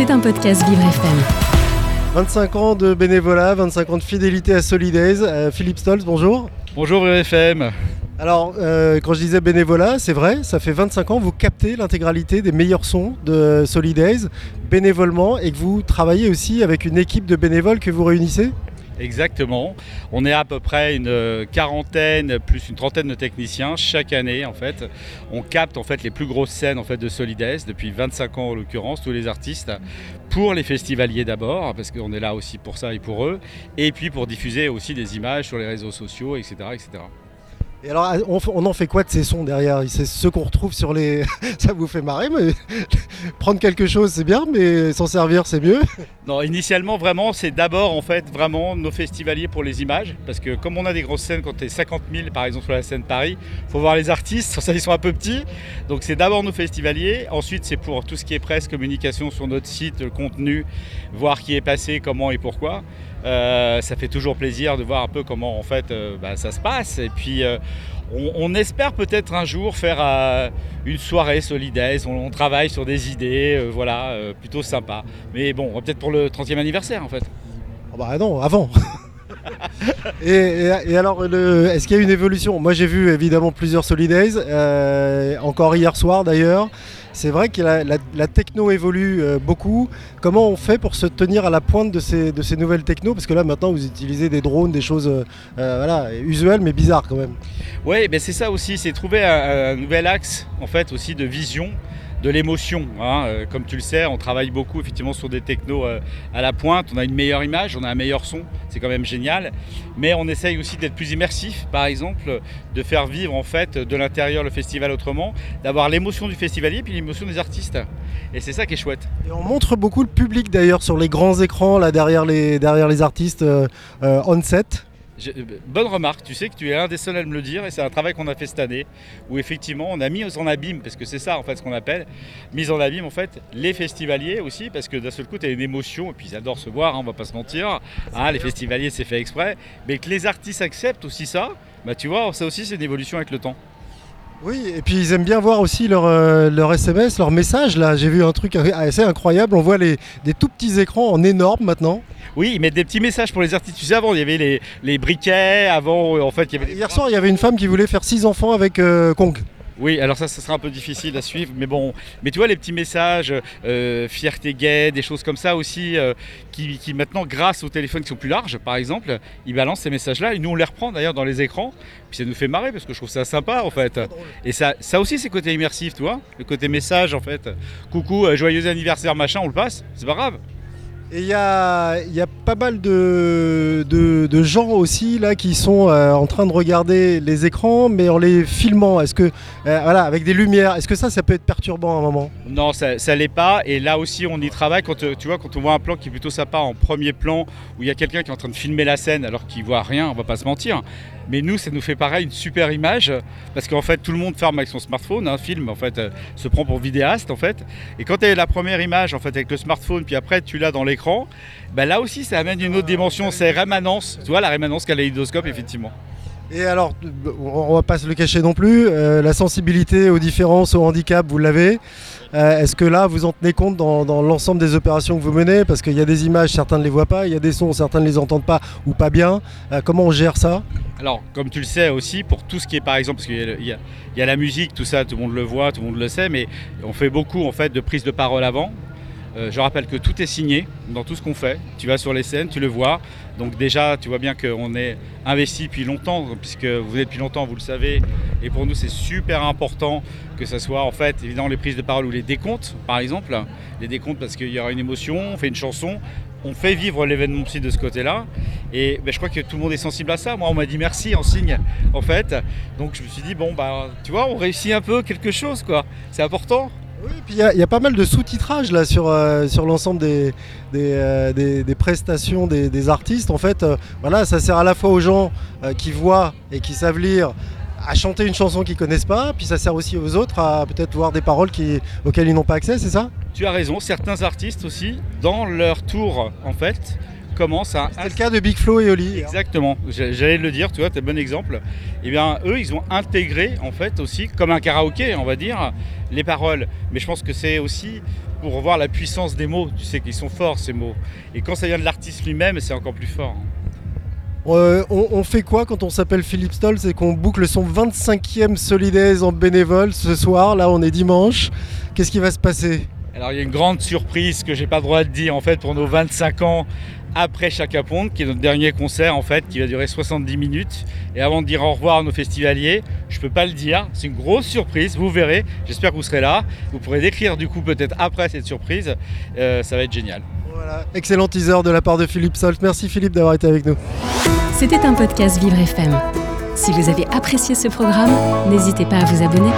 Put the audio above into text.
C'est un podcast Vivre FM. 25 ans de bénévolat, 25 ans de fidélité à Solidays. Euh, Philippe Stolz, bonjour. Bonjour Vivre FM. Alors, euh, quand je disais bénévolat, c'est vrai, ça fait 25 ans, vous captez l'intégralité des meilleurs sons de Solidays bénévolement et que vous travaillez aussi avec une équipe de bénévoles que vous réunissez? Exactement. On est à peu près une quarantaine plus une trentaine de techniciens chaque année en fait. On capte en fait les plus grosses scènes en fait de Solidays depuis 25 ans en l'occurrence tous les artistes pour les festivaliers d'abord parce qu'on est là aussi pour ça et pour eux et puis pour diffuser aussi des images sur les réseaux sociaux etc etc. Et alors, on, en fait quoi de ces sons derrière? C'est ce qu'on retrouve sur les. ça vous fait marrer, mais prendre quelque chose, c'est bien, mais s'en servir, c'est mieux. Non, initialement, vraiment, c'est d'abord, en fait, vraiment nos festivaliers pour les images. Parce que comme on a des grosses scènes, quand tu es 50 000, par exemple, sur la scène Paris, il faut voir les artistes. Ça, ils sont un peu petits. Donc, c'est d'abord nos festivaliers. Ensuite, c'est pour tout ce qui est presse, communication sur notre site, contenu, voir qui est passé, comment et pourquoi. Euh, ça fait toujours plaisir de voir un peu comment en fait euh, bah, ça se passe. Et puis euh, on, espère peut-être un jour faire une soirée solidaire. On, travaille sur des idées, voilà, plutôt sympa. Mais bon, peut-être pour le 30e anniversaire en fait. Oh bah non, avant. et, alors, est-ce qu'il y a une évolution? Moi, j'ai vu évidemment plusieurs Solidays, encore hier soir d'ailleurs. C'est vrai que la, techno évolue euh, beaucoup. Comment on fait pour se tenir à la pointe de ces, nouvelles techno? Parce que là maintenant vous utilisez des drones, des choses euh, euh, voilà, usuelles mais bizarres quand même. Oui, ben c'est ça aussi, c'est trouver un, nouvel axe en fait aussi de vision de l'émotion. Hein. Comme tu le sais, on travaille beaucoup effectivement sur des technos à la pointe. On a une meilleure image, on a un meilleur son, c'est quand même génial. Mais on essaye aussi d'être plus immersif, par exemple, de faire vivre en fait de l'intérieur le festival autrement, d'avoir l'émotion du festivalier puis l'émotion des artistes. Et c'est ça qui est chouette. Et on montre beaucoup le public d'ailleurs sur les grands écrans là derrière les, artistes euh, on set. Euh, bonne remarque, tu sais que tu es un des seuls à me le dire et c'est un travail qu'on a fait cette année où effectivement on a mis en abîme, parce que c'est ça en fait ce qu'on appelle, mise en abîme en fait les festivaliers aussi parce que d'un seul coup tu as une émotion et puis ils adorent se voir, hein, on va pas se mentir, hein, les festivaliers c'est fait exprès, mais que les artistes acceptent aussi ça, bah tu vois ça aussi c'est une évolution avec le temps. Oui, et puis ils aiment bien voir aussi leur, euh, leur SMS, leur message. Là, j'ai vu un truc assez incroyable. On voit les, des tout petits écrans en énorme maintenant. Oui, ils mettent des petits messages pour les artistes. Tu sais, avant, il y avait les, les briquets. Avant, en fait, il y avait. Hier soir, il y avait une femme qui voulait faire six enfants avec euh, Kong. Oui, alors ça, ça sera un peu difficile à suivre, mais bon, mais tu vois les petits messages, euh, fierté gay, des choses comme ça aussi, euh, qui, maintenant, grâce aux téléphones qui sont plus larges, par exemple, ils balancent ces messages-là, et nous on les reprend d'ailleurs dans les écrans, puis ça nous fait marrer parce que je trouve ça sympa en fait. Et ça, ça aussi c'est côté immersif, tu vois, le côté message en fait. Coucou, euh, joyeux anniversaire, machin, on le passe, c'est pas grave. Il y a, pas mal de, gens aussi là qui sont euh, en train de regarder les écrans, mais en les filmant. Est-ce que, euh, voilà, avec des lumières, est-ce que ça, ça peut être perturbant à un moment? Non, ça, ça l'est pas. Et là aussi, on y travaille. Quand tu vois, quand on voit un plan qui est plutôt sympa en premier plan, où il y a quelqu'un qui est en train de filmer la scène alors qu'il voit rien, on va pas se mentir. Mais nous, ça nous fait pareil une super image parce qu'en fait, tout le monde ferme avec son smartphone. Un film, en fait, euh, se prend pour vidéaste, en fait. Et quand tu as la première image, en fait, avec le smartphone, puis après, tu l'as dans l'écran, ben là aussi, ça amène une autre dimension. C'est rémanence. Tu vois, la rémanence kaléidoscope, effectivement. Et alors, on va pas se le cacher non plus, euh, la sensibilité aux différences, au handicap, vous l'avez. Euh, est-ce que là, vous en tenez compte dans, l'ensemble des opérations que vous menez? Parce qu'il y a des images, certains ne les voient pas, il y a des sons, certains ne les entendent pas ou pas bien. Euh, comment on gère ça? Alors, comme tu le sais aussi, pour tout ce qui est par exemple, parce qu'il y, y, a la musique, tout ça, tout le monde le voit, tout le monde le sait, mais on fait beaucoup en fait de prise de parole avant. Euh, je rappelle que tout est signé dans tout ce qu'on fait. Tu vas sur les scènes, tu le vois. Donc déjà, tu vois bien qu'on est investi depuis longtemps, puisque vous êtes depuis longtemps, vous le savez. Et pour nous, c'est super important que ce soit en fait évidemment les prises de parole ou les décomptes, par exemple. Les décomptes parce qu'il y aura une émotion, on fait une chanson, on fait vivre l'événement aussi de ce côté-là. Et ben, je crois que tout le monde est sensible à ça. Moi, on m'a dit merci en signe, en fait. Donc je me suis dit, bon, bah, tu vois, on réussit un peu quelque chose, quoi. C'est important. Oui, puis il y, a pas mal de sous-titrage là sur, euh, sur l'ensemble des, euh, des, prestations des, artistes. En fait, euh, voilà, ça sert à la fois aux gens qui voient et qui savent lire à chanter une chanson qu'ils connaissent pas, puis ça sert aussi aux autres à peut-être voir des paroles auxquelles ils n'ont pas accès, c'est ça? Tu as raison, certains artistes aussi, dans leur tour en fait, commencent à. C'est le cas de Big Flo et Oli. Exactement, j'allais le dire, tu vois, tu un bon exemple. Eh bien, eux, ils ont intégré, en fait, aussi, comme un karaoké, on va dire, les paroles. Mais je pense que c'est aussi pour voir la puissance des mots. Tu sais qu'ils sont forts, ces mots. Et quand ça vient de l'artiste lui-même, c'est encore plus fort. Euh, on, fait quoi quand on s'appelle Philippe Stoll? C'est qu'on boucle son 25e Solidaise en bénévole ce soir. Là, on est dimanche. Qu'est-ce qui va se passer? Alors, il y a une grande surprise que j'ai pas le droit de dire en fait pour nos 25 ans après Chaka Ponte, qui est notre dernier concert en fait, qui va durer 70 minutes. Et avant de dire au revoir à nos festivaliers, je peux pas le dire, c'est une grosse surprise, vous verrez, j'espère que vous serez là. Vous pourrez décrire du coup peut-être après cette surprise, euh, ça va être génial. Voilà, excellent teaser de la part de Philippe Solt. Merci Philippe d'avoir été avec nous. C'était un podcast Vivre FM. Si vous avez apprécié ce programme, n'hésitez pas à vous abonner.